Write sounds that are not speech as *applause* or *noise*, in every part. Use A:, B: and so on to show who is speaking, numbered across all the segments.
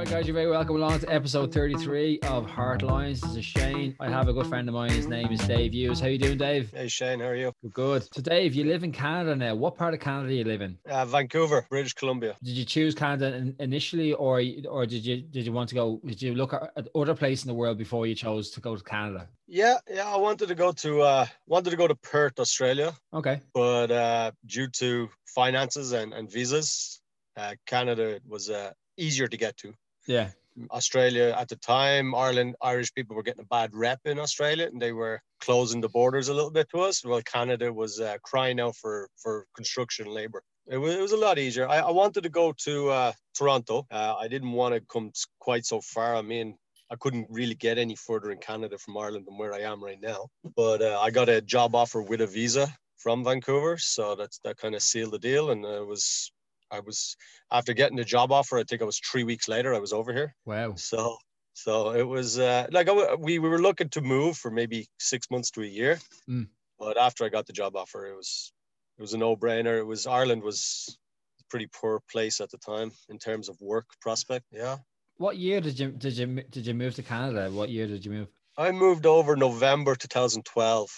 A: right, guys, you're very welcome along to episode 33 of Heartlines. This is Shane. I have a good friend of mine. His name is Dave Hughes. How you doing, Dave?
B: Hey Shane, how are you?
A: Good. So, Dave, you live in Canada now. What part of Canada do you live in?
B: Uh, Vancouver, British Columbia.
A: Did you choose Canada in- initially, or or did you did you want to go? Did you look at other place in the world before you chose to go to Canada?
B: Yeah, yeah. I wanted to go to uh, wanted to go to Perth, Australia,
A: Okay.
B: but uh, due to finances and, and visas, uh, Canada was uh, easier to get to.
A: Yeah.
B: Australia at the time, Ireland, Irish people were getting a bad rep in Australia, and they were closing the borders a little bit to us. Well, Canada was uh, crying out for for construction labor. It was, it was a lot easier. I, I wanted to go to uh, Toronto. Uh, I didn't want to come quite so far. I mean, I couldn't really get any further in Canada from Ireland than where I am right now. But uh, I got a job offer with a visa from Vancouver, so that's that kind of sealed the deal. And uh, it was I was after getting the job offer. I think I was three weeks later. I was over here.
A: Wow.
B: So so it was uh, like I we we were looking to move for maybe six months to a year,
A: Mm.
B: but after I got the job offer, it was it was a no brainer. It was Ireland was a pretty poor place at the time in terms of work prospect. Yeah,
A: What year did you did you did you move to Canada? What year did you move?
B: I moved over November 2012.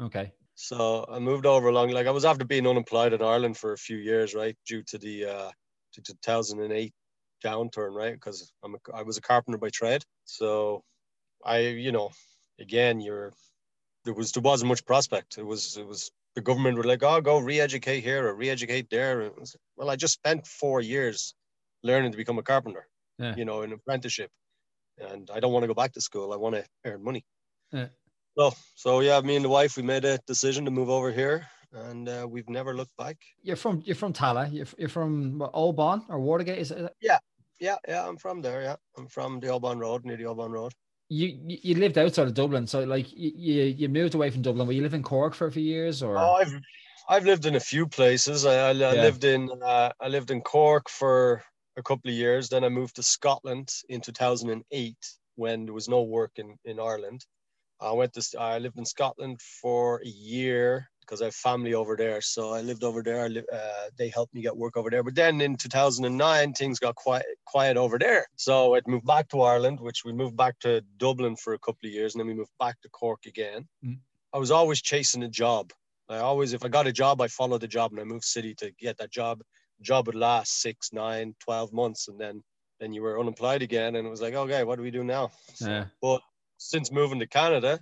A: Okay.
B: So I moved over along like I was after being unemployed in Ireland for a few years, right, due to the uh, to 2008 downturn, right? Because I'm a, I was a carpenter by trade, so I, you know, again, you're there was there wasn't much prospect. It was it was the government were like, oh, go re-educate here or re-educate there. Was, well, I just spent four years learning to become a carpenter,
A: Yeah.
B: you know, an apprenticeship, and I don't want to go back to school. I want to earn money.
A: Yeah.
B: So, so yeah, me and the wife, we made a decision to move over here, and uh, we've never looked back.
A: You're from you're from Tallaght. You're, you're from what, or Watergate? Is it?
B: Yeah, yeah, yeah. I'm from there. Yeah, I'm from the Old Bawn Road, near the Old Bawn Road.
A: You you lived outside of Dublin, so like you you, moved away from Dublin. Were you live in Cork for a few years, or
B: Oh, I've I've lived in a few places. I, I, I
A: Yeah.
B: lived in uh, I lived in Cork for a couple of years. Then I moved to Scotland in 2008 when there was no work in in Ireland. I went to I lived in Scotland for a year because I have family over there. So I lived over there. I li- uh, they helped me get work over there. But then in 2009, things got quiet quiet over there. So I moved back to Ireland, which we moved back to Dublin for a couple of years, and then we moved back to Cork again.
A: Mm.
B: I was always chasing a job. I always, if I got a job, I followed the job and I moved city to get that job. Job would last six, nine, 12 months. And then, then you were unemployed again. And it was like, okay, what do we do now? So-
A: Yeah.
B: But since moving to Canada,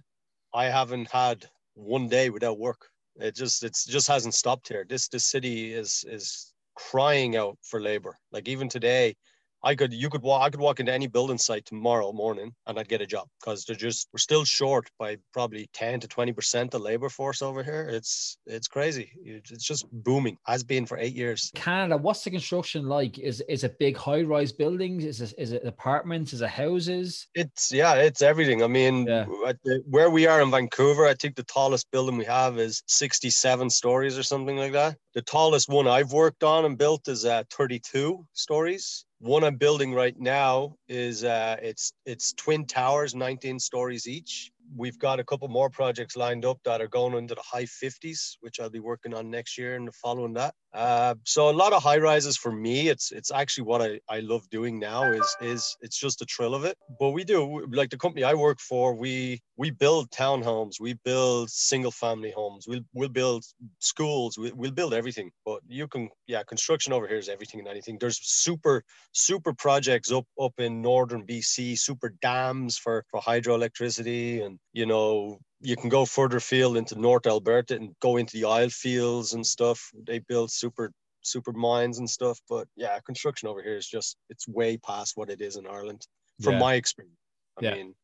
B: I haven't had one day without work. It just, it's just hasn't stopped here. This, this city is, is crying out for labor. Like even today, I could, you could walk, I could walk into any building site tomorrow morning and I'd get a job because they're just, we're still short by probably 10 to 20% the labor force over here. It's, it's crazy. It's just booming, has been for eight years.
A: Canada? What's the construction like? Is is it big high rise buildings? Is it is it apartments? Is it houses?
B: It's yeah, it's everything. I mean,
A: Yeah.
B: at the, where we are in Vancouver, I think the tallest building we have is 67 stories or something like that. The tallest one I've worked on and built is uh, 32 stories. One I'm building right now is uh, it's it's twin towers, 19 stories each. We've got a couple more projects lined up that are going into the high 50s, which I'll be working on next year and following that. Uh, so a lot of high rises for me. It's it's actually what I, I love doing now is is it's just the thrill of it. But we do like the company I work for. We we build townhomes. We build single family homes. We'll we'll build schools. We, we'll build everything. But you can yeah, construction over here is everything and anything. There's super super projects up up in northern BC. Super dams for for hydroelectricity and you know you can go further field into North Alberta and go into the oil fields and stuff. They build super super mines and stuff. But yeah, construction over here is just it's way past what it is in Ireland, from
A: Yeah.
B: my experience. I
A: Yeah.
B: mean,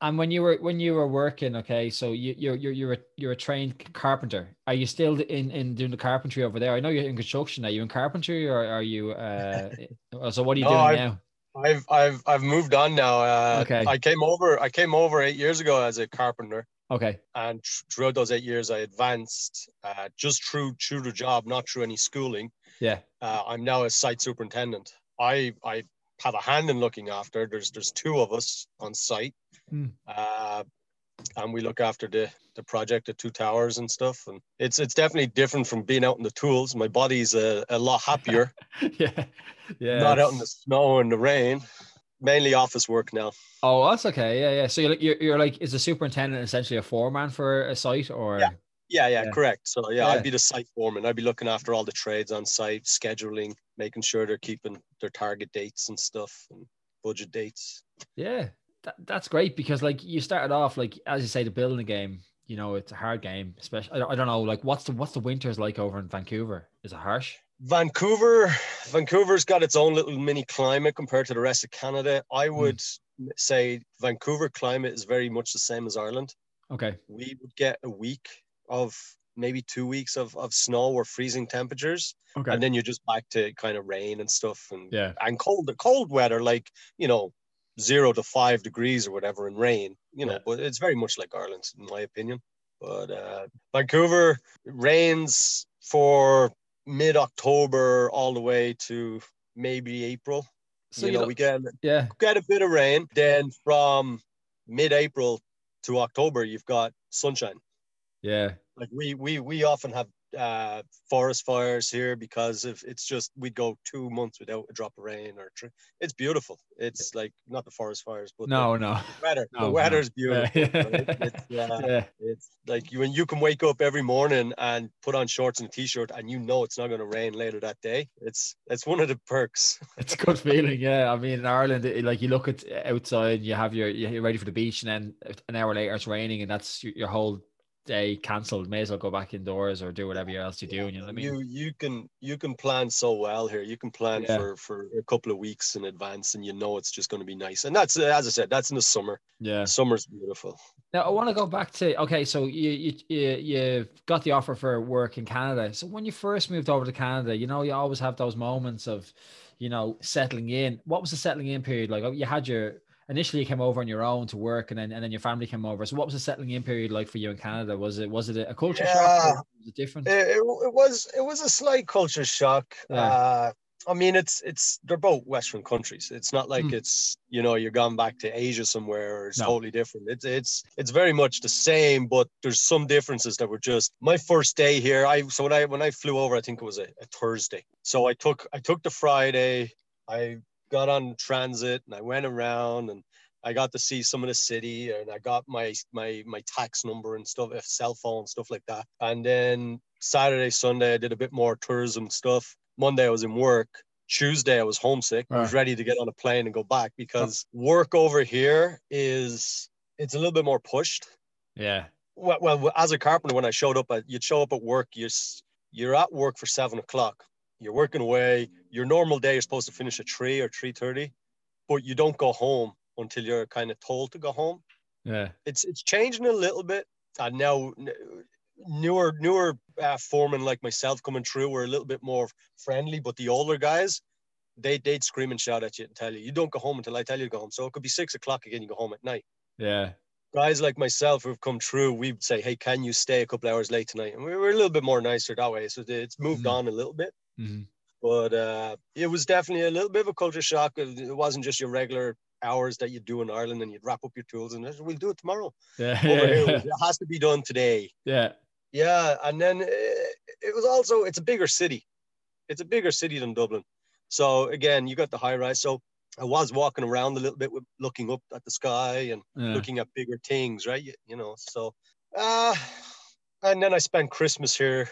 A: And when you were when you were working, okay, so you you're you're you're a, you're a trained carpenter. Are you still in in doing the carpentry over there? I know you're in construction. Are you in carpentry or are you? uh *laughs* So what are you
B: No,
A: doing
B: I've-
A: now?
B: I've I've I've moved on now. Uh,
A: Okay.
B: I came over I came over eight years ago as a carpenter.
A: Okay,
B: And throughout those eight years, I advanced uh, just through through the job, not through any schooling.
A: yeah,
B: Uh, I'm now a site superintendent. I I have a hand in looking after. There's there's two of us on site,
A: Hmm.
B: uh, and we look after the the project, the two towers and stuff. And it's it's definitely different from being out in the tools. My body's a, a lot happier, *laughs*
A: yeah, yeah.
B: not out in the snow and the rain. Mainly office work now.
A: Oh, that's okay. Yeah, yeah. So you're, you're, you're like, is the superintendent essentially a foreman for a site or?
B: Yeah. Yeah, yeah,
A: Yeah.
B: correct. So yeah,
A: Yeah.
B: I'd be the site foreman. I'd be looking after all the trades on site, scheduling, making sure they're keeping their target dates and stuff and budget dates.
A: Yeah, that, that's great because like you started off like as you say the building game. You know, it's a hard game, especially. I don't, I don't know, like what's the what's the winters like over in Vancouver? Is it harsh?
B: Vancouver, Vancouver's got its own little mini climate compared to the rest of Canada. I would say Vancouver climate is very much the same as Ireland.
A: Okay.
B: We would get a week of maybe two weeks of, of snow or freezing temperatures,
A: Okay.
B: and then you're just back to kind of rain and stuff and
A: yeah.
B: and cold the cold weather like you know zero to five degrees or whatever and rain you know
A: Yeah.
B: but it's very much like ireland in my opinion but uh vancouver rains for mid-october all the way to maybe april
A: So
B: you
A: you
B: know we get
A: Yeah.
B: get a bit of rain then from mid-april to october you've got sunshine
A: Yeah.
B: like we we we often have uh forest fires here because if it's just we'd go two months without a drop of rain or tr- it's beautiful it's like not the forest fires but
A: No, no.
B: the weather
A: No,
B: the
A: no.
B: weather's
A: Yeah.
B: beautiful right? *laughs* it's, uh,
A: Yeah.
B: it's like you when you can wake up every morning and put on shorts and a t-shirt and you know it's not going to rain later that day it's it's one of the perks *laughs*
A: It's a good feeling. Yeah. I mean, in Ireland, it- like you look at outside, you have your, you're ready for the beach, and then an hour later it's raining, and that's your, your whole day cancelled. May as well go back indoors or do whatever else you do. You know what I mean?
B: you you can you can plan so well here you can plan
A: Yeah.
B: for for a couple of weeks in advance and you know it's just going to be nice and that's as i said that's in the summer
A: yeah.
B: summer's beautiful
A: Now I want to go back to okay, so you you you you got the offer for work in Canada. So when you first moved over to Canada, you know you always have those moments of, you know, settling in. What was the settling in period like? Oh, You had your initially you came over on your own to work, and then and then your family came over. So what was the settling in period like for you in Canada? Was it was it a culture shock?
B: Yeah.
A: Or was it different?
B: it, it, was it was a slight culture shock
A: Yeah.
B: uh I mean, it's it's they're both Western countries. It's not like
A: Hmm.
B: it's you know you're gone back to Asia somewhere or it's
A: No.
B: totally different. It's it's it's very much the same, but there's some differences that were just my first day here. I so when I when I flew over, I think it was a, a Thursday. So I took I took the Friday. I got on transit and I went around and I got to see some of the city and I got my my my tax number and stuff, a cell phone stuff like that. And then Saturday, Sunday, I did a bit more tourism stuff. Monday, I was in work. Tuesday, I was homesick. I was ready to get on a plane and go back because work over here is it's a little bit more pushed.
A: yeah,
B: Well, well as a carpenter, when I showed up, at, you'd show up at work. You're you're at work for seven o'clock. You're working away. Your normal day, you're supposed to finish at three or three thirty, but you don't go home until you're kind of told to go home.
A: Yeah,
B: it's it's changing a little bit. And now newer newer uh, foremen like myself coming through were a little bit more friendly but the older guys they they'd scream and shout at you and tell you you don't go home until i tell you to go home. So it could be six o'clock again you go home at night.
A: Yeah,
B: guys like myself who've come through we'd say hey can you stay a couple hours late tonight? And we were a little bit more nicer that way. So it's moved
A: Mhm.
B: on a little bit
A: Mhm.
B: but uh, it was definitely a little bit of a culture shock. It it wasn't just your regular hours that you do in ireland and you'd wrap up your tools and we'll do it tomorrow.
A: Yeah,
B: over here
A: yeah, *laughs*
B: it has to be done today.
A: Yeah,
B: yeah and then uh, it was also it's a bigger city. It's a bigger city than dublin. So again you got the high rise. So i was walking around a little bit with looking up at the sky and
A: yeah.
B: looking at bigger things right? You, you know so uh and then i spent christmas here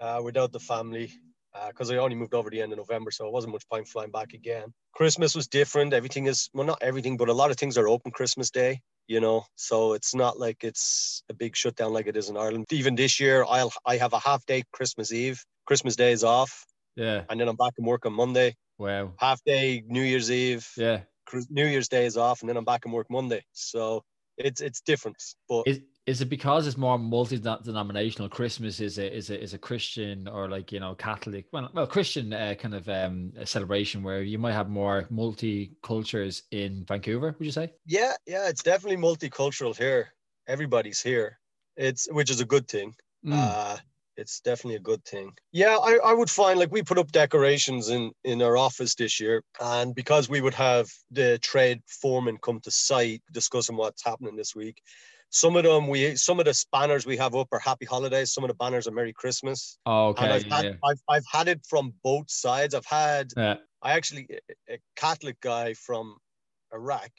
B: uh without the family Uh, because I only moved over the end of November, so it wasn't much point flying back again. Christmas was different. Everything is well, not everything, but a lot of things are open Christmas Day you know so it's not like it's a big shutdown like it is in ireland even this year i'll i have a half day christmas eve christmas day is off
A: yeah.
B: and then i'm back in work on monday
A: Wow.
B: half day new year's eve
A: Yeah.
B: New year's day is off and then i'm back in work monday so it's it's different but
A: Is is it because it's more multi-denominational? Christmas is a is a is a Christian or like you know Catholic, well, well Christian uh, kind of um celebration where you might have more multi cultures in Vancouver. Would you say?
B: yeah yeah it's definitely multicultural here everybody's here it's which is a good thing
A: Mm,
B: uh it's definitely a good thing yeah I, I would find like we put up decorations in in our office this year and because we would have the trade foreman come to site discussing what's happening this week some of them we some of the banners we have up are happy holidays some of the banners are merry christmas
A: oh,
B: and
A: okay.
B: I've,
A: Yeah.
B: had, I've, I've had it from both sides i've had
A: yeah.
B: i actually a- a catholic guy from Iraq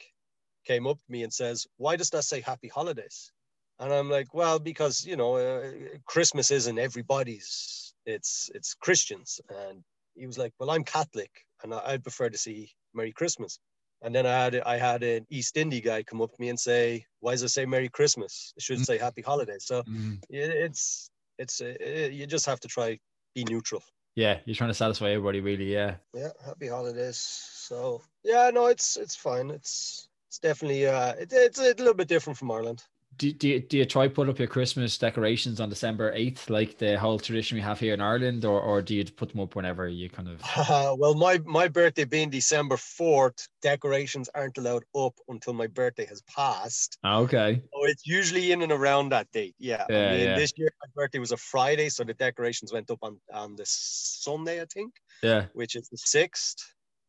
B: came up to me and says, "Why does that say Happy Holidays?" And I'm like, "Well, because you know, uh, Christmas isn't everybody's. It's it's Christians." And he was like, "Well, I'm Catholic, and I, would prefer to see Merry Christmas." And then I had I had an East Indy guy come up to me and say, "Why does it say Merry Christmas? It should mm. say Happy Holidays." So mm. it's it's uh, you just have to try be neutral.
A: Yeah, you're trying to satisfy everybody, really. Yeah.
B: Yeah. Happy holidays. So yeah, no, it's it's fine. It's it's definitely uh, it, it's a little bit different from Ireland
A: do, do, you, do you try put up your Christmas decorations on December 8th, like the whole tradition we have here in Ireland, or, or do you put them up whenever you kind of?
B: Uh, *laughs* well, my, my birthday being December 4th, decorations aren't allowed up until my birthday has passed.
A: Ah, okay.
B: So it's usually in and around that date. Yeah. yeah, I mean, yeah. This year, my birthday was a Friday, so the decorations went up on, on the Sunday, I think.
A: Yeah.
B: Which is the 6th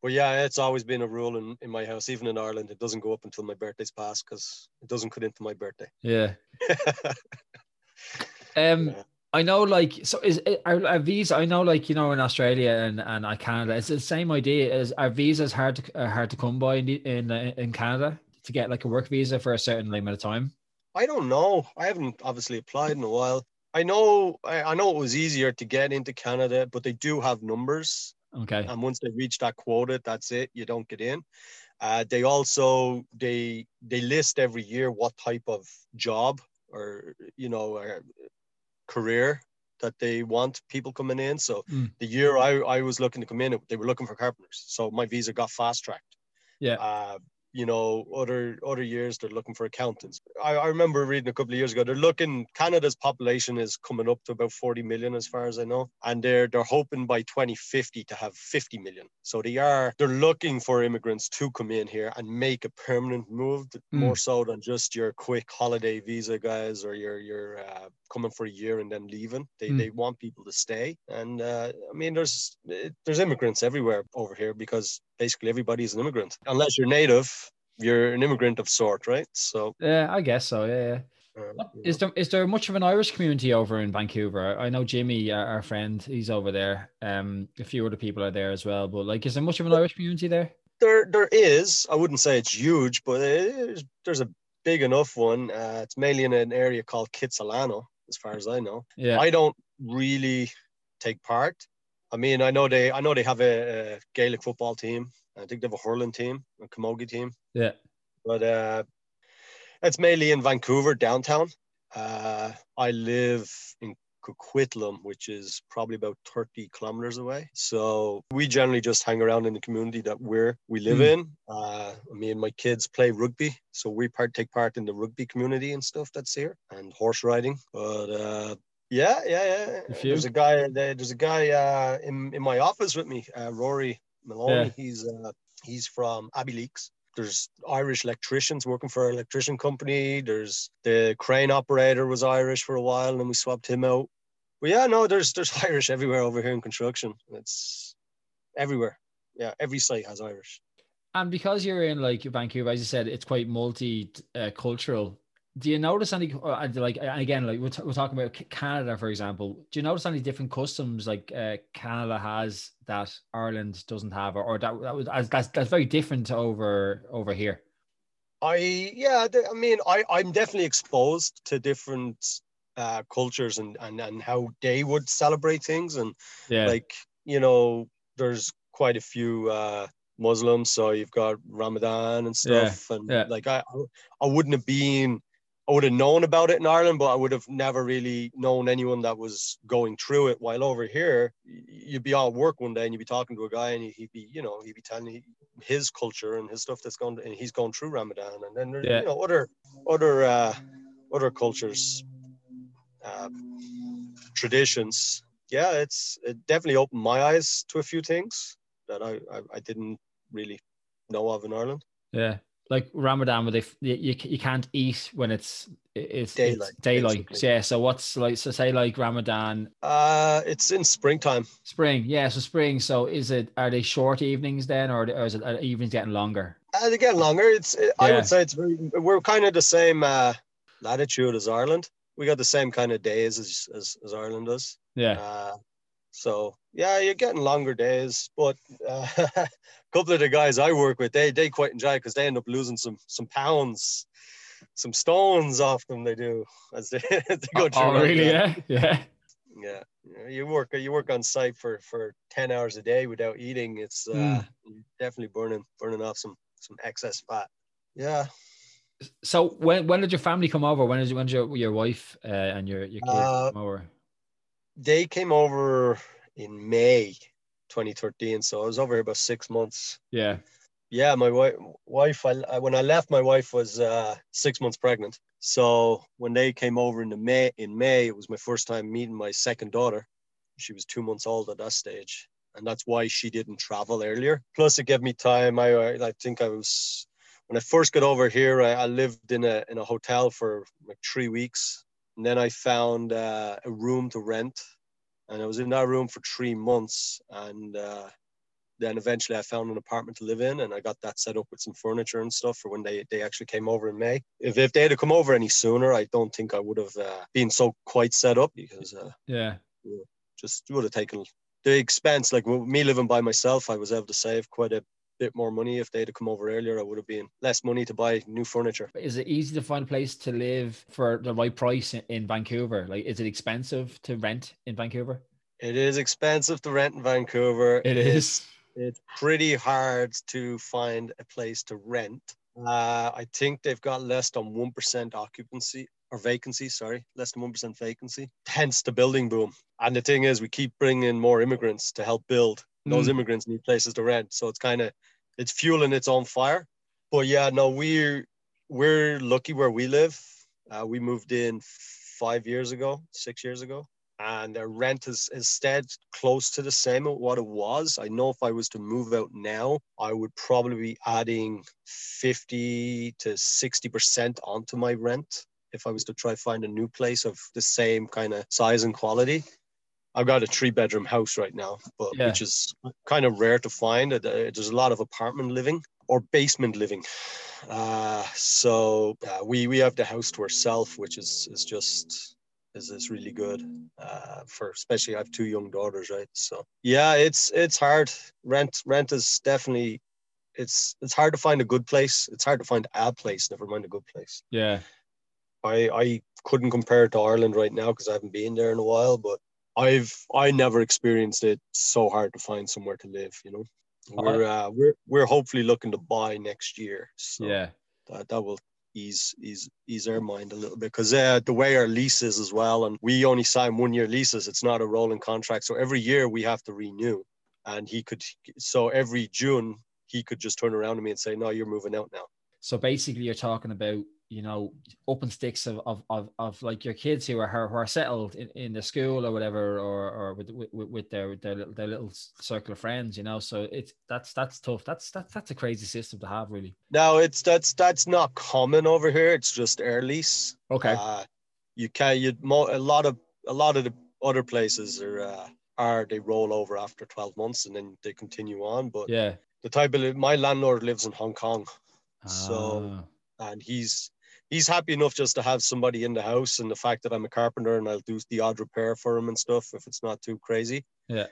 B: but yeah, it's always been a rule in, in my house, even in Ireland, it doesn't go up until my birthday's passed because it doesn't cut into my birthday.
A: Yeah. *laughs* um, yeah. I know, like, so is are, are visa? I know, like, you know, in Australia and and I Canada, it's the same idea. Is are visas hard to hard to come by in in, uh, in Canada to get like a work visa for a certain limit of time?
B: I don't know. I haven't obviously applied in a while. I know I know it was easier to get into Canada, but they do have numbers
A: Okay.
B: And once they reach that quota, that's it. You don't get in. Uh, they also they they list every year what type of job or you know uh, career that they want people coming in. So mm. the year I, I was looking to come in, they were looking for carpenters. So my visa got fast tracked.
A: Yeah. Uh,
B: you know, other other years they're looking for accountants. I, I remember reading a couple of years ago, they're looking Canada's population is coming up to about 40 million as far as I know. And they're they're hoping by 2050 to have 50 million. So they are they're looking for immigrants to come in here and make a permanent move mm. more so than just your quick holiday visa guys or your your uh, coming for a year and then leaving. They mm. they want people to stay. And uh, I mean there's there's immigrants everywhere over here because basically everybody's an immigrant unless you're native you're an immigrant of sort, right? So
A: yeah, I guess so. Yeah. yeah. Uh, is there is there much of an Irish community over in Vancouver? I know Jimmy, our friend, he's over there. Um, a few other people are there as well. But like, is there much of an Irish community there?
B: There, there is. I wouldn't say it's huge, but there's there's a big enough one. Uh, it's mainly in an area called Kitsilano, as far as I know.
A: Yeah.
B: I don't really take part. I mean, I know they, I know they have a, a Gaelic football team. I think they have a hurling team, a camogie team.
A: Yeah.
B: But uh, it's mainly in Vancouver downtown. Uh, I live in Coquitlam, which is probably about 30 kilometers away. So we generally just hang around in the community that we're we live mm. in. Uh, me and my kids play rugby, so we part take part in the rugby community and stuff that's here, and horse riding. But uh, yeah, yeah, yeah. There's a guy. There's a guy uh, in in my office with me, uh, Rory Maloney. Yeah. He's uh, he's from Abbeyleix. There's Irish electricians working for an electrician company. There's the crane operator was Irish for a while, and we swapped him out. But yeah, no, there's there's *laughs* Irish everywhere over here in construction. It's everywhere. Yeah, every site has Irish.
A: And because you're in like Vancouver, as you said, it's quite multi-cultural. Uh, do you notice any uh, like again like we're, t- we're talking about canada for example. Do you notice any different customs like uh, canada has that ireland doesn't have or, or that, that was that's, that's very different over over here?
B: I yeah i mean i i'm definitely exposed to different uh, cultures and, and and how they would celebrate things. And
A: yeah.
B: like you know there's quite a few uh muslims. So you've got ramadan and stuff.
A: Yeah,
B: and
A: yeah.
B: like i i wouldn't have been I would have known about it in Ireland, but I would have never really known anyone that was going through it. While over here, you'd be at work one day and you'd be talking to a guy and he'd be, you know, he'd be telling you his culture and his stuff that's going, and he's going through Ramadan. And then there's, yeah. you know, other, other, uh, other cultures, uh, traditions. Yeah, it's it definitely opened my eyes to a few things that I, I, I didn't really know of in Ireland.
A: Yeah, like Ramadan, where they you, you can't eat when it's it's
B: daylight.
A: It's daylight. Yeah. So what's like so say like Ramadan?
B: Uh, it's in springtime.
A: Spring. Yeah. So spring. So is it are they short evenings then, or, or is it are evenings getting longer?
B: Uh, they get longer. It's it, yeah. I would say it's very, we're kind of the same uh, latitude as Ireland. We got the same kind of days as as, as Ireland does.
A: Yeah.
B: Uh, So yeah, you're getting longer days, but uh, a *laughs* couple of the guys I work with, they they quite enjoy because they end up losing some some pounds, some stones off them. They do as they, *laughs* as they go
A: Oh,
B: through.
A: oh, really? Yeah, yeah.
B: yeah. You work you work on site for for ten hours a day without eating. It's uh,
A: Mm.
B: definitely burning burning off some some excess fat. Yeah.
A: So when when did your family come over? When did when did your your wife uh, and your your kids
B: Uh,
A: come over?
B: They came over in May 2013, so I was over here about six months.
A: Yeah.
B: Yeah, my wife, wife, I, I- when I left, my wife was uh, six months pregnant. So when they came over in the May, in May, it was my first time meeting my second daughter. She was two months old at that stage, and that's why she didn't travel earlier. Plus, it gave me time. I, I I think I was when I first got over here. I, I lived in a in a hotel for like three weeks, and then I found uh, a room to rent, and I was in that room for three months, and. Uh, then eventually I found an apartment to live in and I got that set up with some furniture and stuff for when they, they actually came over in May. If, if they had to come over any sooner, I don't think I would have uh, been so quite set up because uh,
A: Yeah.
B: just would have taken the expense. Like me living by myself, I was able to save quite a bit more money. If they'd have come over earlier, I would have been less money to buy new furniture.
A: Is it easy to find a place to live for the right price in, Vancouver? Like, is it expensive to rent in Vancouver?
B: It is expensive to rent in Vancouver.
A: It is.
B: it's pretty hard to find a place to rent. Uh, I think they've got less than 1% occupancy or vacancy, sorry, less than 1% vacancy, hence the building boom. And the thing is, we keep bringing more immigrants to help build. Those
A: Mm.
B: immigrants need places to rent. So it's kind of, it's fueling its own fire. But yeah, no, we're, we're lucky where we live. Uh, we moved in five years ago, six years ago and the rent is instead close to the same what it was. I know if I was to move out now, I would probably be adding 50 to 60% onto my rent if I was to try find a new place of the same kind of size and quality. I've got a three bedroom house right now, but
A: Yeah.
B: which is kind of rare to find. Uh, There's a lot of apartment living or basement living. Uh, so uh, we we have the house to ourselves, which is is just is is really good uh, for especially I have two young daughters, right? So yeah, it's it's hard. Rent rent is definitely it's it's hard to find a good place. It's hard to find a place, never mind a good place.
A: Yeah.
B: I I couldn't compare it to Ireland right now because I haven't been there in a while, but I've I never experienced it so hard to find somewhere to live. You know, we're uh, we're we're hopefully looking to buy next year, so
A: Yeah.
B: that, that will ease ease ease our mind a little bit because uh, the way our lease is as well, and we only sign one year leases. It's not a rolling contract, so every year we have to renew. And he could so every June he could just turn around to me and say, "No, you're moving out now."
A: So basically, you're talking about you know open sticks of of of, of like your kids who are who are settled in, in the school or whatever, or or with with, with their their little, their little circle of friends. You know, so it's that's that's tough. That's that's that's a crazy system to have, really.
B: No, it's that's that's not common over here. It's just air lease.
A: Okay.
B: Uh, you can you a lot of a lot of the other places are uh, are they roll over after 12 months and then they continue on. But
A: yeah.
B: the type of my landlord lives in Hong Kong, So-
A: Ah,
B: and he's he's happy enough just to have somebody in the house and the fact that I'm a carpenter and I'll do the odd repair for him and stuff if it's not too crazy.
A: Yeah.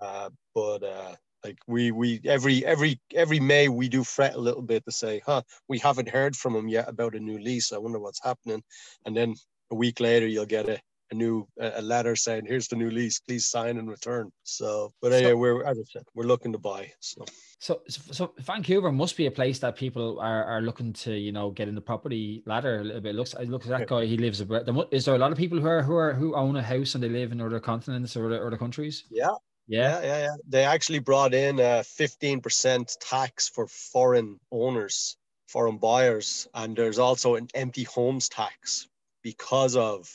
B: Uh, but uh, like we we every every every May we do fret a little bit to say, huh, we haven't heard from him yet about a new lease. I wonder what's happening. And then a week later you'll get a, a new a letter saying, here's the new lease, please sign and return. So, but
A: So-
B: anyway, we're as I said, we're looking to buy. So
A: So, so Vancouver must be a place that people are, are looking to, you know, get in the property ladder a little bit. Looks, looks at that guy. He lives abroad. Is there a lot of people who are who are who own a house and they live in other continents or other, other countries?
B: yeah,
A: Yeah.
B: Yeah, yeah, yeah. They actually brought in a 15% tax for foreign owners, foreign buyers, and there's also an empty homes tax because of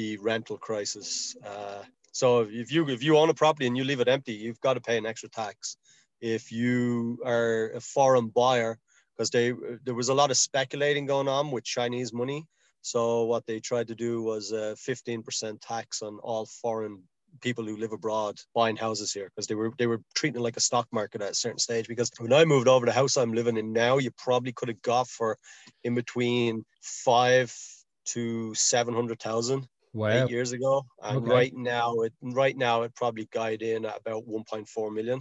B: the rental crisis. Uh, so if you if you own a property and you leave it empty, you've got to pay an extra tax. If you are a foreign buyer, because they there was a lot of speculating going on with Chinese money. So what they tried to do was a 15% tax on all foreign people who live abroad buying houses here because they were they were treating it like a stock market at a certain stage. Because when I moved over the house I'm living in now, you probably could have got for in between five to seven hundred thousand.
A: Wow.
B: eight years ago, and
A: Okay.
B: right now it right now it probably guide in at about 1.4 million.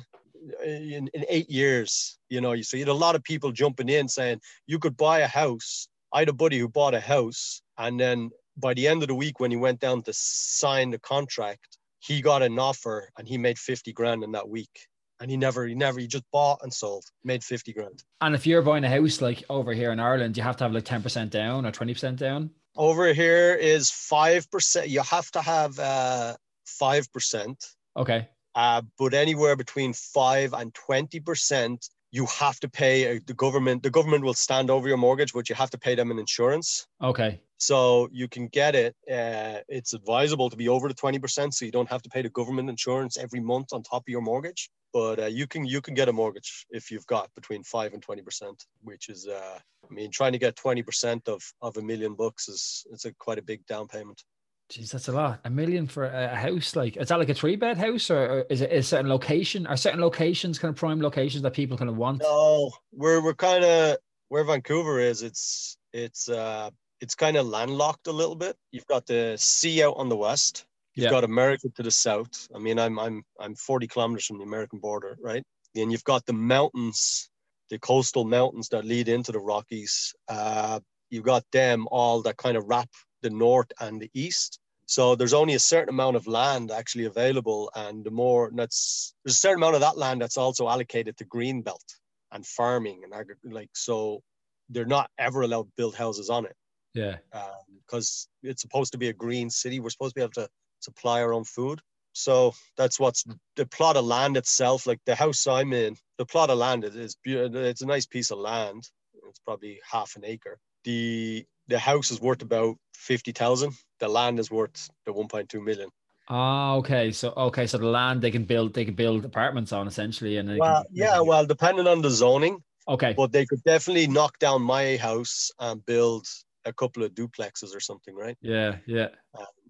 B: In, in eight years, you know, you see a lot of people jumping in saying you could buy a house. I had a buddy who bought a house, and then by the end of the week, when he went down to sign the contract, he got an offer and he made 50 grand in that week. And he never, he never, he just bought and sold, made 50 grand.
A: And if you're buying a house like over here in Ireland, you have to have like 10% down or 20% down.
B: Over here is 5%. You have to have uh, 5%.
A: Okay.
B: uh, but anywhere between five and twenty percent, you have to pay uh, the government. The government will stand over your mortgage, but you have to pay them an insurance.
A: Okay.
B: So you can get it. Uh, it's advisable to be over the twenty percent, so you don't have to pay the government insurance every month on top of your mortgage. But uh, you can you can get a mortgage if you've got between five and twenty percent, which is uh, I mean trying to get twenty percent of of a million bucks is it's a quite a big down payment.
A: Jeez, that's a lot. A million for a house. Like, is that like a three bed house or, or is it a certain location? Are certain locations kind of prime locations that people kind of want?
B: No, we're we're kind of where Vancouver is. It's it's uh it's kind of landlocked a little bit. You've got the sea out on the west. You've
A: Yeah.
B: got America to the south. I mean, I'm I'm I'm 40 kilometers from the American border, right? And you've got the mountains, the coastal mountains that lead into the Rockies. Uh, you've got them all that kind of wrap the north and the east. So there's only a certain amount of land actually available, and the more that's there's a certain amount of that land that's also allocated to green belt and farming and agri- like so they're not ever allowed to build houses on it
A: Yeah.
B: Um, because it's supposed to be a green city. We're supposed to be able to supply our own food. So that's what's the plot of land itself. Like the house I'm in, the plot of land is, is beau- it's a nice piece of land. It's probably half an acre. The the house is worth about fifty thousand. The land is worth the one point two million.
A: Ah, okay. So okay, so the land they can build they can build apartments on essentially, and
B: Well,
A: can,
B: yeah, well, depending on the zoning,
A: Okay.
B: but they could definitely knock down my house and build a couple of duplexes or something, right?
A: Yeah. Yeah.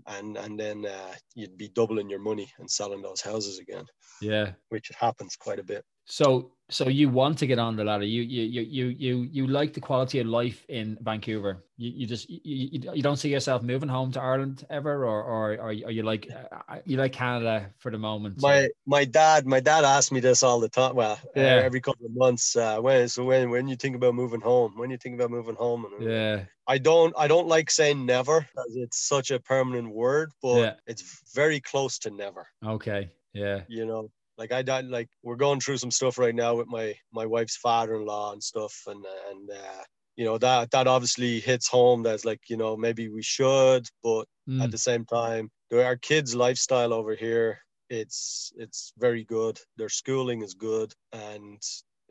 B: And and then uh, you'd be doubling your money and selling those houses again,
A: Yeah.
B: which happens quite a bit.
A: So so you want to get on the ladder. You you you you you you like the quality of life in Vancouver. You, you just you, you, don't see yourself moving home to Ireland ever, or or are you like uh, you like Canada for the moment?
B: My my dad my dad asked me this all the time. Well, uh, every couple of months. Uh, when so when when you think about moving home? When you think about moving home? And
A: yeah,
B: I don't I don't like saying never because it's such a permanent word, but
A: Yeah.
B: it's very close to never.
A: okay, yeah,
B: you know like i died like we're going through some stuff right now with my my wife's father-in-law and stuff and and uh you know that that obviously hits home that's like you know maybe we should but
A: Mm,
B: at the same time our kids lifestyle over here it's it's very good their schooling is good and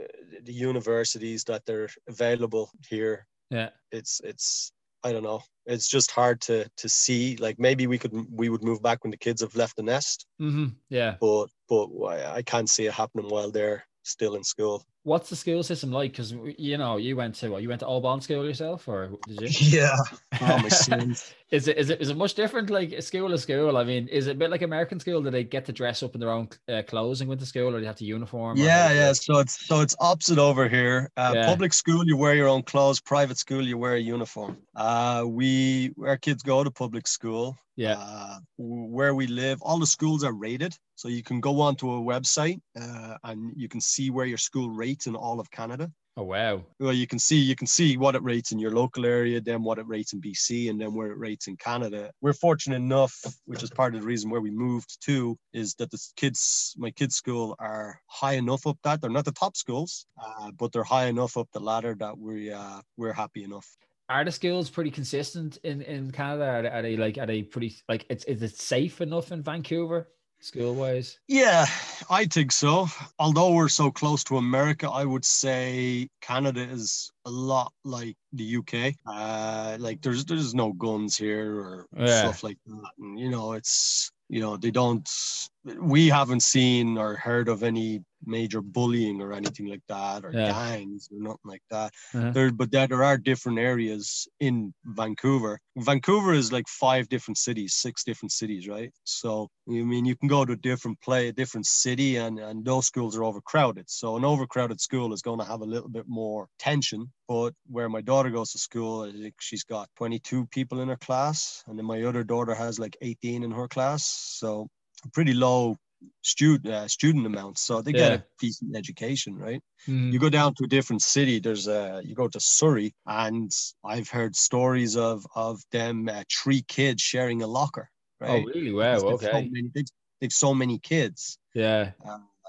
B: uh, the universities that they're available here
A: yeah,
B: it's it's i don't know it's just hard to to see like maybe we could we would move back when the kids have left the nest
A: hmm yeah.
B: but but I can't see it happening while they're still in school.
A: What's the school system like? Because you know you went to what, you went to Old Bawn School yourself, or did you? *laughs*
B: Yeah. Oh. *laughs*
A: Is it is it is it much different? Like a school is school. I mean, is it a bit like American school? Do they get to dress up in their own uh, clothes and go to school, or do they have to uniform?
B: Yeah,
A: how-
B: yeah. So it's so it's opposite over here. Uh,
A: Yeah.
B: Public school, you wear your own clothes. Private school, you wear a uniform. Uh, we our kids go to public school.
A: Yeah.
B: Uh, where we live, all the schools are rated, so you can go onto a website uh, and you can see where your school rates in all of Canada.
A: Oh wow.
B: well you can see you can see what it rates in your local area then what it rates in bc and then where it rates in canada we're fortunate enough which is part of the reason where we moved to is that the kids my kids school are high enough up that they're not the top schools uh, but they're high enough up the ladder that we uh, we're happy enough
A: Are the schools pretty consistent in in Canada? Are they, are they like are they pretty like it's is it safe enough in Vancouver school wise?
B: Yeah, I think so. Although we're so close to America, I would say Canada is a lot like the UK. Uh, like there's there's no guns here or
A: Yeah.
B: stuff like that. And you know, it's you know they don't. We haven't seen or heard of any major bullying or anything like that, or
A: Yeah.
B: gangs or nothing like that.
A: Uh-huh.
B: There, but there, there are different areas in Vancouver. Vancouver is like five different cities, six different cities, right? So I mean, you can go to a different play, a different city, and and those schools are overcrowded. So an overcrowded school is going to have a little bit more tension. But where my daughter goes to school, I think she's got 22 people in her class, and then my other daughter has like 18 in her class. So pretty low student uh, student amounts. So they get a decent education, right?
A: Mm.
B: you go down to a different city there's a you go to surrey and i've heard stories of of them uh, three kids sharing a locker Right?
A: oh, really? Wow.
B: They've so
A: Okay.
B: many, they've, they've so many kids
A: Yeah.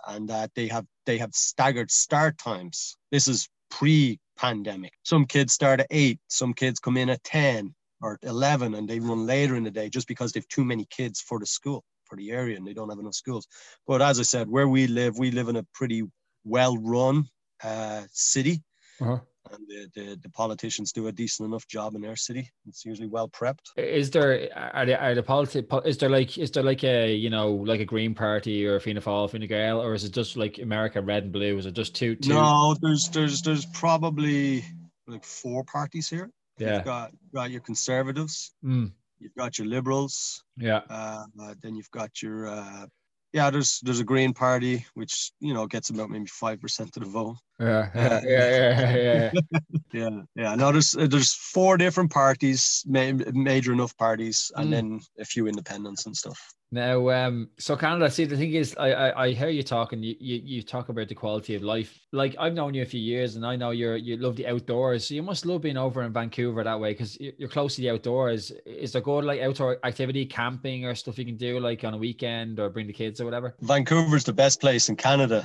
B: and that they have they have staggered start times this is pre-pandemic some kids start at eight some kids come in at 10 or 11 and they run later in the day just because they've too many kids for the school for the area and they don't have enough schools but as i said where we live we live in a pretty well run uh, city
A: Uh-huh.
B: and the, the, the politicians do a decent enough job in their city it's usually well prepped
A: Is there are there, are the politi- is there like is there like a you know like a Green Party or a Fianna Fáil, Fine Gael, or is it just like America red and blue? Is it just two two?
B: no there's there's there's probably like four parties here
A: Yeah.
B: you've got got your conservatives
A: Mm,
B: you've got your liberals
A: yeah.
B: uh, uh, then you've got your uh, yeah there's there's a green party which you know gets about maybe five percent of the vote
A: Yeah. Yeah. Yeah. Yeah. yeah. *laughs*
B: yeah yeah no there's uh, there's four different parties ma- major enough parties and
A: Mm.
B: then a few independents and stuff
A: Now, um, so Canada. See, the thing is, I, I, I hear you talking. You, you, you talk about the quality of life. Like I've known you a few years, and I know you're you love the outdoors. So you must love being over in Vancouver that way because you're close to the outdoors. Is there good like outdoor activity, camping, or stuff you can do like on a weekend or bring the kids or whatever?
B: vancouver's the best place in canada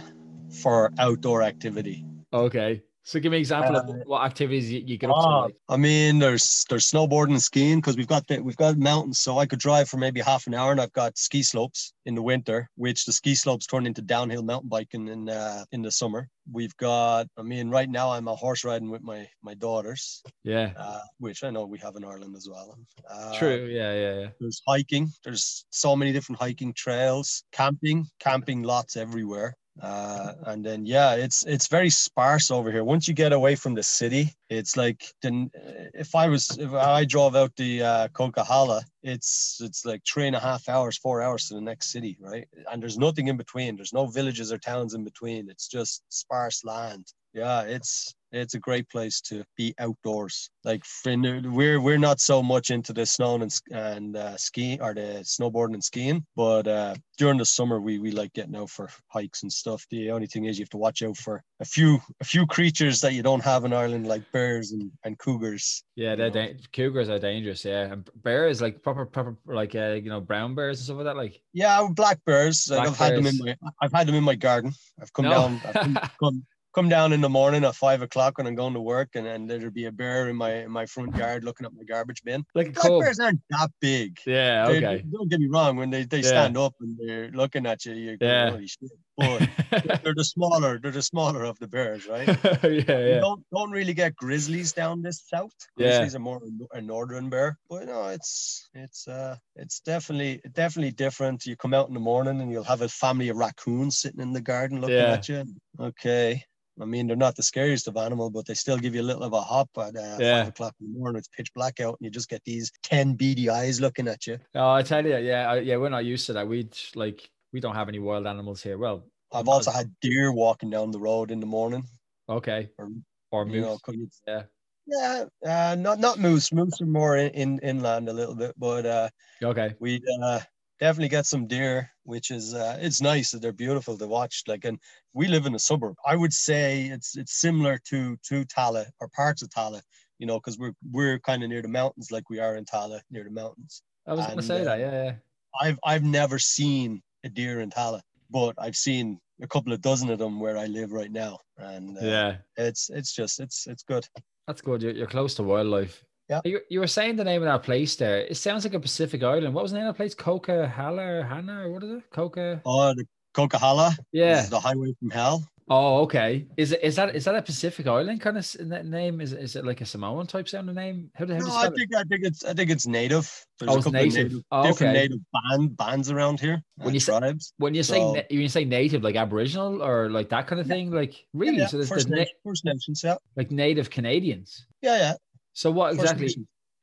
B: for outdoor activity
A: Okay. So give me an example of
B: Uh,
A: what activities you, you get up to.
B: Ah,
A: Like.
B: I mean, there's there's snowboarding and skiing because we've got the, we've got mountains, so I could drive for maybe half an hour, and I've got ski slopes in the winter, which the ski slopes turn into downhill mountain biking in uh, in the summer. We've got, I mean, right now I'm a horse riding with my my daughters,
A: Yeah.
B: uh, which I know we have in Ireland as well. Uh,
A: True. Yeah. Yeah. Yeah.
B: There's hiking. There's so many different hiking trails. Camping, camping lots everywhere. Uh, and then yeah, it's it's very sparse over here. Once you get away from the city, it's like then if I was if I drove out the uh, Coquihalla, it's it's like three and a half hours, four hours to the next city, right? And there's nothing in between. There's no villages or towns in between. It's just sparse land. Yeah, it's it's a great place to be outdoors. Like we're we're not so much into the snow and and uh, skiing or the snowboarding and skiing, but uh, during the summer we we like getting out for hikes and stuff. The only thing is you have to watch out for a few a few creatures that you don't have in Ireland, like bears and, and cougars.
A: Yeah, they're da- cougars are dangerous. Yeah, and bears like proper, proper, like uh, you know, brown bears and stuff like that. Like
B: Yeah, black bears. like,
A: Black
B: I've had them in my I've had them in my garden. I've come
A: No.
B: down. I've come, *laughs* come come down in the morning at five o'clock when I'm going to work, and then there'd be a bear in my in my front yard looking at my garbage bin.
A: like
B: Black bears aren't that big.
A: Yeah.
B: They-
A: Okay.
B: don't get me wrong. When they, they
A: Yeah.
B: stand up and they're looking at you, you're
A: Yeah.
B: holy shit. But *laughs* they're the smaller, they're the smaller of the bears, right? *laughs*
A: yeah.
B: You
A: Yeah.
B: don't don't really get grizzlies down this south.
A: Yeah.
B: Grizzlies are more a northern bear, but no, it's it's uh it's definitely definitely different. You come out in the morning and you'll have a family of raccoons sitting in the garden looking
A: Yeah.
B: at you. Okay. I mean, they're not the scariest of animal, but they still give you a little of a hop at uh,
A: Yeah.
B: five o'clock in the morning. It's pitch black out, and you just get these ten beady eyes looking at you.
A: Oh, I tell you, yeah, I, yeah. We're not used to that. We like we don't have any wild animals here. Well,
B: I've also had deer walking down the road in the morning.
A: okay,
B: Or,
A: or
B: know,
A: moose.
B: it's-
A: Yeah.
B: yeah, uh, not not moose. Moose are more in, in inland a little bit, but uh,
A: Okay.
B: we uh, definitely get some deer, which is uh, it's nice. They're beautiful to watch. Like, and we live in a suburb. I would say it's it's similar to to Tallaght or parts of Tallaght. You know, because we're we're kind of near the mountains, like we are in Tallaght, near the mountains.
A: I was gonna say
B: uh,
A: that. Yeah. yeah.
B: I've I've never seen a deer in Tallaght, but I've seen a couple of dozen of them where I live right now, and uh,
A: Yeah.
B: it's it's just it's it's good.
A: That's good. You're, you're close to wildlife.
B: Yeah.
A: You, you were saying the name of that place there. It sounds like a Pacific island. What was the name of the place? Coca Hannah or what is it? Coca.
B: Oh, the Coquihalla
A: Yeah.
B: the highway from hell.
A: Oh, okay. Is it is that is that a Pacific Island kind of name? Is it, is it like a Samoan type sounding name?
B: How, how no, I think it? I think it's I think it's native.
A: There's oh, it's native. native
B: oh, different native band bands around here.
A: When uh, you tribes. Say, when you so, say when you say native, like Aboriginal or like that kind of thing, like really?
B: Yeah, so there's, First, na- First Nations, yeah.
A: Like Native Canadians.
B: Yeah, yeah.
A: So what exactly?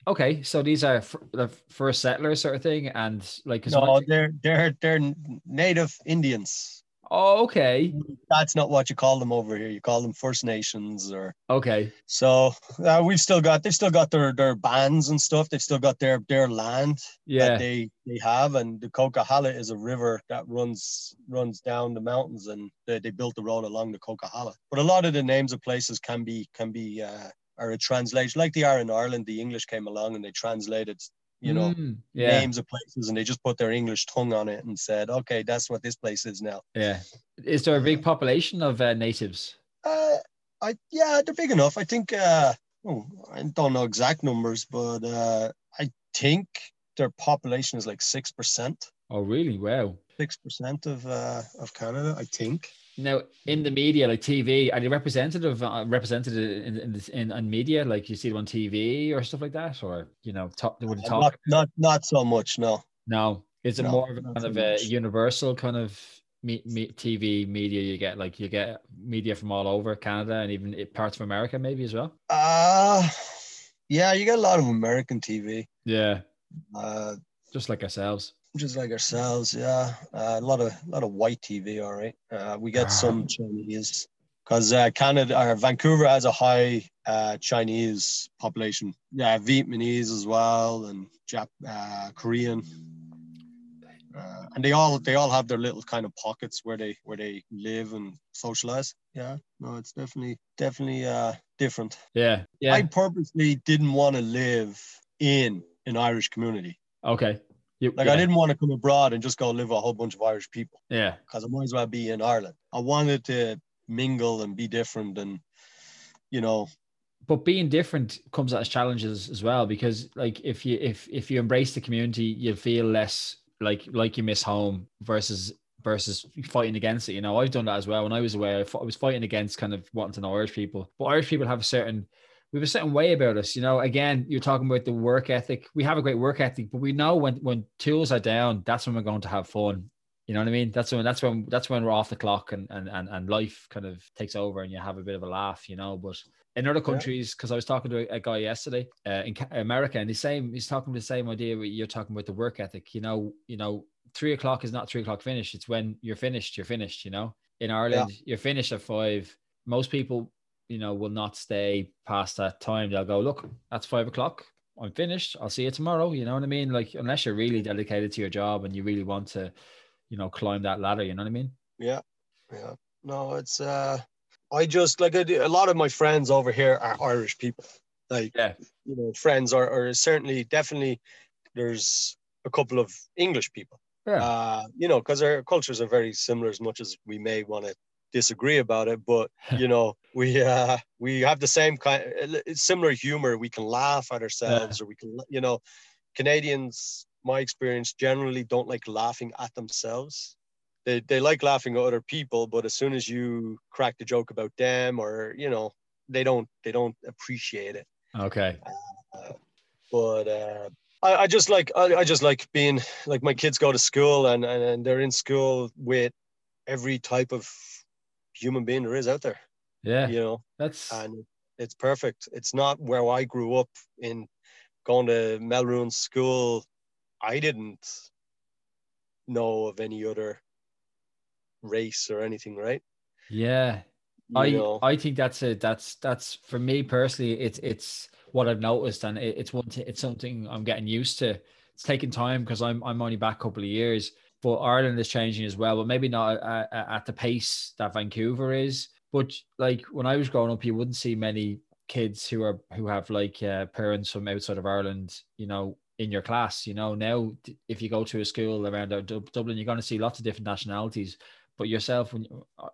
A: Okay, so these are f- the first settlers sort of thing, and like
B: no, they're they're they're native Indians.
A: Oh, okay.
B: That's not what you call them over here. You call them First Nations or
A: okay.
B: So uh, we've still got they've still got their their bands and stuff. They've still got their their land
A: yeah.
B: that they they have, and the Coquihalla is a river that runs runs down the mountains, and they, they built the road along the Coquihalla. But a lot of the names of places can be can be uh, are a translation, like they are in Ireland. The English came along and they translated you know, mm, yeah. names of places and they just put their English tongue on it and said, okay, that's what this place is now.
A: Yeah. Is there a big population of uh, natives?
B: Uh, I yeah, they're big enough. I think. Uh, oh, I don't know exact numbers, but uh, I think their population is like six percent.
A: Oh, really? Wow.
B: Six percent of uh, of Canada, I think.
A: Now, in the media, like TV, are they representative uh, represented in in, in in media? Like you see them on TV or stuff like that, or you know, talk would
B: uh, talk? Not, not not so much. No.
A: No. Is it no, more of a kind so of a much. universal kind of me, me, TV media you get? Like you get media from all over Canada and even parts of America, maybe as well.
B: Uh yeah, you get a lot of American TV.
A: Yeah. Uh, just like ourselves
B: just like ourselves. Yeah, uh, a lot of a lot of white TV. All right, uh, we get some Chinese because uh, Canada or Vancouver has a high uh, Chinese population. Yeah, Vietnamese as well, and Jap- uh, Korean. Uh, and they all they all have their little kind of pockets where they where they live and socialize. Yeah, no, it's definitely definitely uh different.
A: Yeah, yeah. I
B: purposely didn't want to live in an Irish community.
A: Okay.
B: You, like yeah. I didn't want to come abroad and just go live with a whole bunch of Irish people.
A: Yeah.
B: Because I might as well be in Ireland. I wanted to mingle and be different and you know
A: but being different comes as challenges as well because like if you if if you embrace the community you feel less like like you miss home versus versus fighting against it you know i've done that as well when i was away i, I was fighting against kind of wanting to know irish people but irish people have a certain we have a certain way about us. You know, again, you're talking about the work ethic. We have a great work ethic, but we know when when tools are down, that's when we're going to have fun. You know what I mean? That's when that's when that's when we're off the clock and and and, and life kind of takes over and you have a bit of a laugh, you know. But in other countries, because I was talking to a, a guy yesterday uh, in America, and he's same he's talking the same idea. You're talking about the work ethic. You know, you know, three o'clock is not three o'clock finish. It's when you're finished. You're finished. You know, in Ireland, yeah. you're finished at five. Most people you know, will not stay past that time. They'll go, look, that's five o'clock. I'm finished. I'll see you tomorrow. You know what I mean? Like, unless you're really dedicated to your job and you really want to, you know, climb that ladder. You know what I mean?
B: Yeah, yeah. No, it's. uh I just like a lot of my friends over here are Irish people. Like, yeah, you know, friends are, are certainly definitely. There's a couple of English people. Yeah. Uh, you know, because our cultures are very similar as much as we may want to disagree about it but *laughs* you know we uh we have the same kind similar humor. We can laugh at ourselves yeah. *laughs* or we can you know canadians my experience generally don't like laughing at themselves. They, they like laughing at other people but as soon as you crack the joke about them or you know they don't they don't appreciate it.
A: Okay.
B: Uh, but uh I, I just like I, I just like being like my kids go to school and, and, and they're in school with every type of human being there is out there.
A: Yeah.
B: You know,
A: that's
B: and it's perfect. It's not where I grew up in going to Melrose school. I didn't know of any other race or anything, right?
A: Yeah. You I know. I think that's it. That's that's for me personally. It's it's what I've noticed, and it, it's one. T- it's something I'm getting used to. It's taking time because I'm I'm only back a couple of years, but Ireland is changing as well, but maybe not at, at the pace that Vancouver is. But like when I was growing up, you wouldn't see many kids who are who have like uh, parents from outside of Ireland, you know, in your class. You know, now if you go to a school around Dublin, you're going to see lots of different nationalities. But yourself, when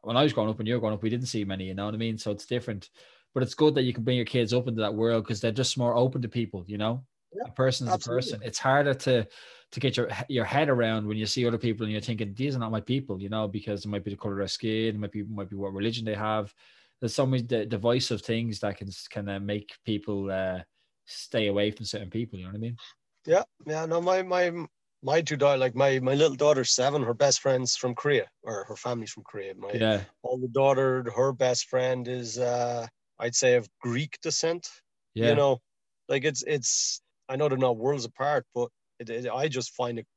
A: when I was growing up, when you were growing up, we didn't see many. You know what I mean? So it's different. But it's good that you can bring your kids up into that world because they're just more open to people. You know. A person's
B: absolutely.
A: a person. It's harder to to get your your head around when you see other people and you're thinking these are not my people, you know, because it might be the color of their skin, it might be might be what religion they have. There's so many d- divisive things that can can uh, make people uh, stay away from certain people. You know what I mean?
B: Yeah, yeah. No, my my my two daughter, like my my little daughter's seven. Her best friend's from Korea, or her family's from Korea. My
A: Yeah,
B: older daughter, her best friend is, uh, I'd say, of Greek descent.
A: yeah,
B: You know, like it's it's. I know they're not worlds apart, but it, it, I just find it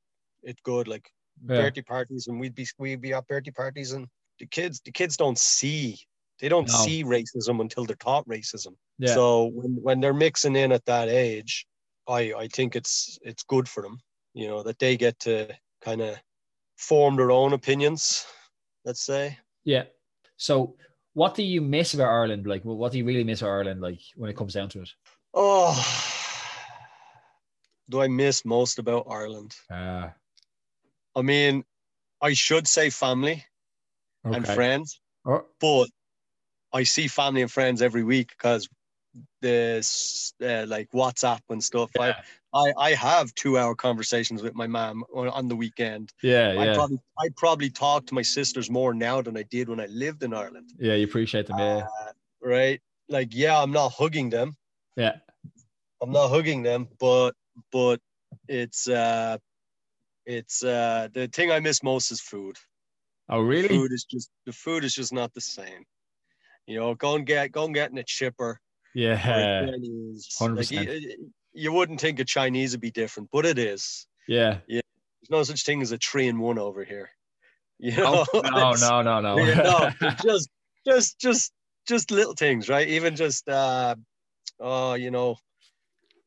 B: it good. Like
A: yeah,
B: birthday parties, and we'd be we'd be at birthday parties, and the kids the kids don't see they don't
A: No.
B: see racism until they're taught racism.
A: yeah.
B: So when when they're mixing in at that age, I I think it's it's good for them, you know, that they get to kind of form their own opinions. Let's say.
A: yeah. So, what do you miss about Ireland? Like, what do you really miss about Ireland? Like, when it comes down to it?
B: Oh, do I miss most about Ireland?
A: Uh,
B: I mean, I should say family and friends,
A: Or-
B: but I see family and friends every week because this uh, like WhatsApp and stuff.
A: yeah,
B: I, I I have two hour conversations with my mom on, on the weekend.
A: yeah,
B: I
A: yeah,
B: probably I probably talk to my sisters more now than I did when I lived in Ireland.
A: yeah. You appreciate them, yeah,
B: Uh, right? Like, yeah, I'm not hugging them.
A: yeah,
B: I'm not hugging them, but but it's uh it's uh the thing I miss most is food.
A: Oh, really?
B: Food is just the food is just not the same. You know, go and get go and getting a chipper.
A: Yeah. 100%.
B: Like, you, you wouldn't think a Chinese would be different, but it is.
A: yeah. Yeah.
B: There's no such thing as a three in one over here. You
A: No,
B: know?
A: no, no, *laughs* no, no.
B: Yeah, no, *laughs* just just just just little things, right? Even just uh oh, you know,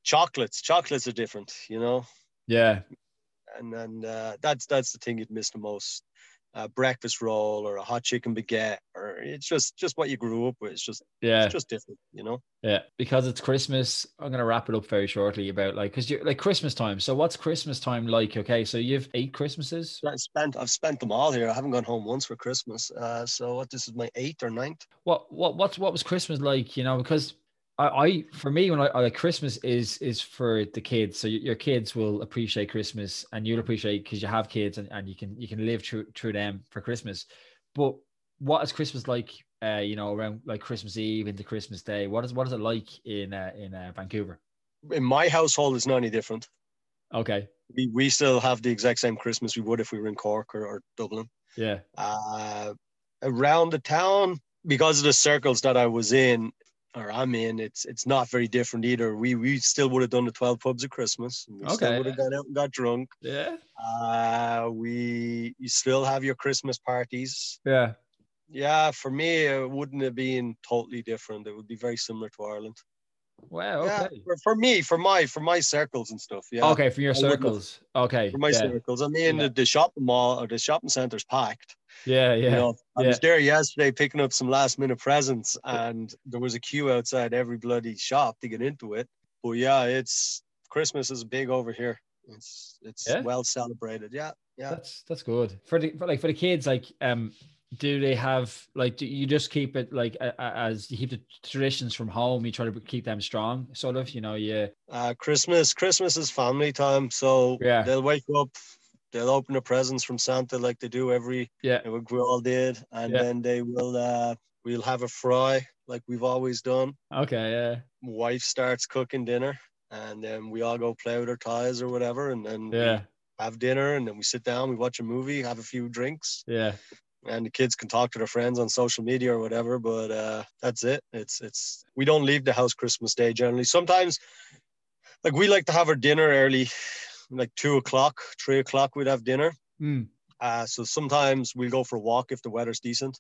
B: chocolates. Chocolates are different, you know,
A: yeah,
B: and and uh, that's that's the thing you'd miss the most. A breakfast roll or a hot chicken baguette, or it's just just what you grew up with. It's just
A: yeah.
B: it's just different, you know.
A: Yeah, because it's Christmas. I'm gonna wrap it up very shortly about like because you're like Christmas time. So what's Christmas time like? Okay, so you've eight Christmases.
B: I spent I've spent them all here. I haven't gone home once for Christmas. Uh, so what? This is my eighth or ninth.
A: What what what what was Christmas like? You know, because I, I for me when I, I like Christmas is is for the kids. So your, kids will appreciate Christmas, and you'll appreciate because you have kids, and, and you can you can live through through them for Christmas. But what is Christmas like? Uh, you know, around like Christmas Eve into Christmas Day. What is what is it like in uh, in uh, Vancouver?
B: In my household, it's not any different.
A: Okay,
B: We we still have the exact same Christmas we would if we were in Cork or, or Dublin.
A: yeah,
B: uh, around the town because of the circles that I was in or I'm in. It's it's not very different either. We we still would have done the twelve pubs at Christmas. We
A: Okay.
B: still would have gone out and got drunk.
A: yeah,
B: Uh, we you still have your Christmas parties.
A: yeah.
B: Yeah, for me, it wouldn't have been totally different. It would be very similar to Ireland.
A: Wow.
B: Yeah, for, for me, for my for my circles and stuff. Yeah.
A: Okay, for your
B: I have-
A: circles. Okay.
B: For my
A: yeah.
B: circles, I mean
A: Yeah.
B: the, the shopping mall or the shopping center's packed.
A: Yeah, yeah.
B: You know, I was there yesterday picking up some last minute presents, and there was a queue outside every bloody shop to get into it. But yeah, it's Christmas is big over here. It's it's well celebrated. Yeah, yeah.
A: That's that's good for the for like for the kids. Like, um, do they have like do you just keep it like a, a- as you keep the traditions from home? You try to keep them strong, sort of. You know, yeah,
B: Uh, Christmas Christmas is family time, so
A: Yeah.
B: they'll wake up, they'll open the presents from Santa like they do every
A: yeah,
B: like we all did, and
A: Yeah.
B: then they will uh we'll have a fry like we've always done.
A: okay, yeah,
B: Wife starts cooking dinner, and then we all go play with our toys or whatever, and then
A: yeah,
B: have dinner and then we sit down, we watch a movie, have a few drinks,
A: yeah,
B: and the kids can talk to their friends on social media or whatever. But uh, that's it. It's it's we don't leave the house Christmas Day generally. Sometimes, like we like to have our dinner early, like two o'clock, three o'clock. We'd have dinner.
A: Mm.
B: Uh, so sometimes we'll go for a walk if the weather's decent.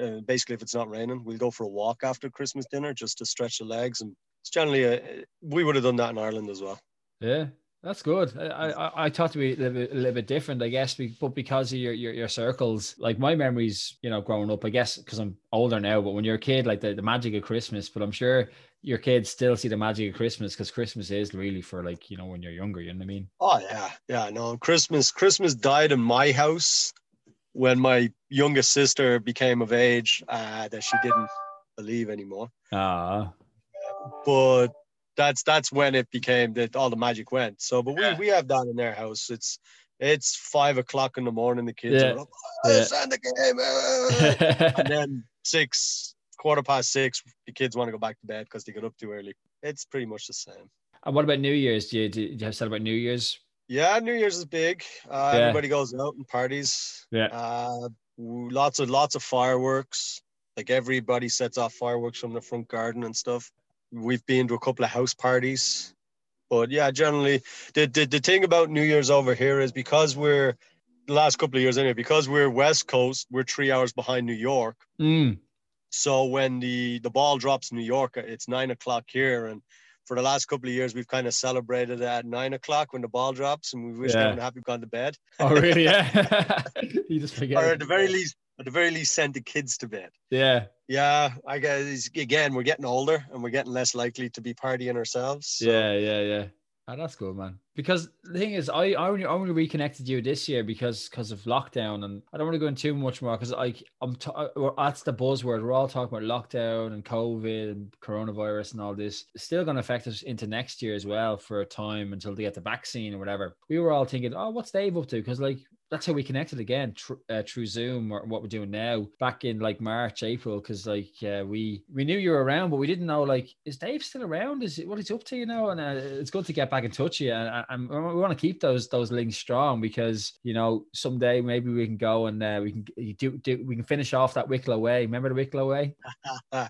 B: Uh, basically, if it's not raining, we'll go for a walk after Christmas dinner just to stretch the legs. And it's generally a, we would have done that in Ireland as well.
A: yeah. That's good. I, I I thought to be a little, bit, a little bit different, I guess, but because of your, your your circles, like my memories, you know, growing up, I guess, because I'm older now. But when you're a kid, like the, the magic of Christmas. But I'm sure your kids still see the magic of Christmas because Christmas is really for like you know when you're younger. You know what I mean?
B: Oh yeah, yeah. No, Christmas. Christmas died in my house when my youngest sister became of age. Uh, that she didn't believe anymore.
A: Ah,
B: But that's that's when it became that all the magic went. So, but we
A: Yeah.
B: we have that in their house. It's it's five o'clock in the morning. The kids
A: Yeah.
B: are up, oh,
A: Yeah.
B: the game, eh." *laughs* and then six quarter past six, the kids want to go back to bed because they got up too early. It's pretty much the same.
A: and what about New Year's? Do you, do you have celebrate New Year's?
B: Yeah, New Year's is big. Uh,
A: Yeah.
B: Everybody goes out and parties.
A: Yeah.
B: Uh, lots of lots of fireworks. Like everybody sets off fireworks from the front garden and stuff. We've been to a couple of house parties, but yeah, generally the the, the thing about New Year's over here is because we're the last couple of years anyway, because we're West Coast, we're three hours behind New York.
A: Mm.
B: So when the the ball drops in New York, it's nine o'clock here, and for the last couple of years, we've kind of celebrated at nine o'clock when the ball drops, and we wish
A: Yeah.
B: everyone happy gone to bed.
A: Oh, really? *laughs* Yeah. *laughs* you just forget.
B: or at the very least, at the very least, send the kids to bed.
A: Yeah.
B: Yeah, I guess again, we're getting older and we're getting less likely to be partying ourselves. so-
A: Yeah, yeah, yeah. Oh, that's good, man. Because the thing is, I I only, I only reconnected you this year because because of lockdown, and I don't want to go into too much more because I I'm t- that's the buzzword. We're all talking about lockdown and COVID and coronavirus and all this. It's still going to affect us into next year as well for a time until they get the vaccine or whatever. We were all thinking, oh, what's Dave up to? Because like that's how we connected again tr- uh, through Zoom or what we're doing now back in like March, April. Because like uh, we we knew you were around, but we didn't know like is Dave still around? Is it what he's up to? You know, and uh, it's good to get back in touch you. And, and we want to keep those those links strong because you know someday maybe we can go and uh, we can do, do we can finish off that Wicklow way. Remember the Wicklow way? *laughs*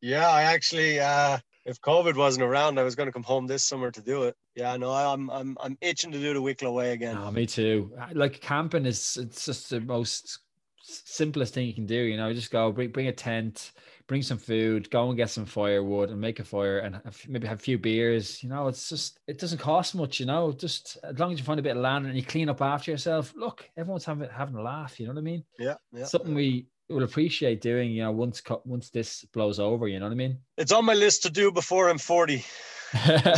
B: yeah, I actually, uh, if COVID wasn't around, I was going to come home this summer to do it. Yeah, no, I- I'm I'm I'm itching to do the Wicklow Way again.
A: Oh, me too. Like camping is it's just the most simplest thing you can do. You know, just go bring bring a tent, bring some food, go and get some firewood and make a fire and maybe have a few beers. You know, it's just it doesn't cost much. You know, just as long as you find a bit of land and you clean up after yourself. Look, everyone's having having a laugh. You know what I mean?
B: Yeah, yeah.
A: Something we will appreciate doing. You know, once once this blows over. You know what I mean?
B: It's on my list to do before I'm 40. *laughs*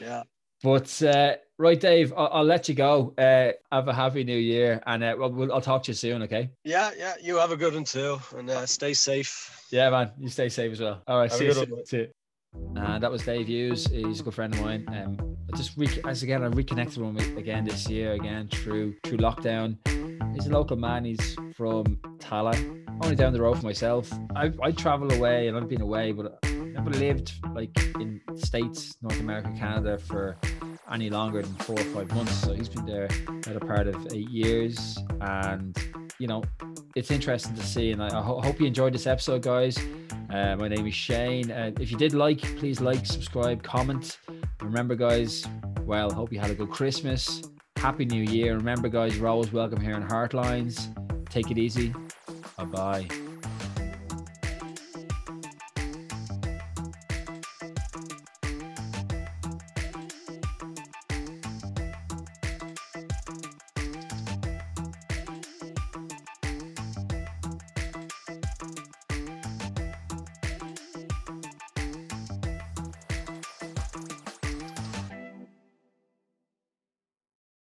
B: Yeah.
A: But uh, right, Dave, I'll, I'll let you go. Uh, have a happy new year, and uh, we'll, we'll, I'll talk to you soon. Okay?
B: Yeah, yeah. You have a good one too, and uh, stay safe.
A: Yeah, man. You stay safe as well. All right.
B: Have
A: See you, soon.
B: one.
A: See you. And that was Dave Hughes. He's a good friend of mine. Um, I just re- as again, I reconnected with him again this year, again through through lockdown. He's a local man. He's from Tallaght, only down the road from myself. I I travel away and I've been away, but I never lived like in states, North America, Canada for any longer than four or five months. So he's been there another part of eight years, and you know, it's interesting to see. And I, I ho- hope you enjoyed this episode, guys. Uh, my name is Shane. Uh, if you did like, please like, subscribe, comment. Remember, guys, well, hope you had a good Christmas. Happy New Year. Remember, guys, you're always welcome here in Heartlines. Take it easy. Bye bye.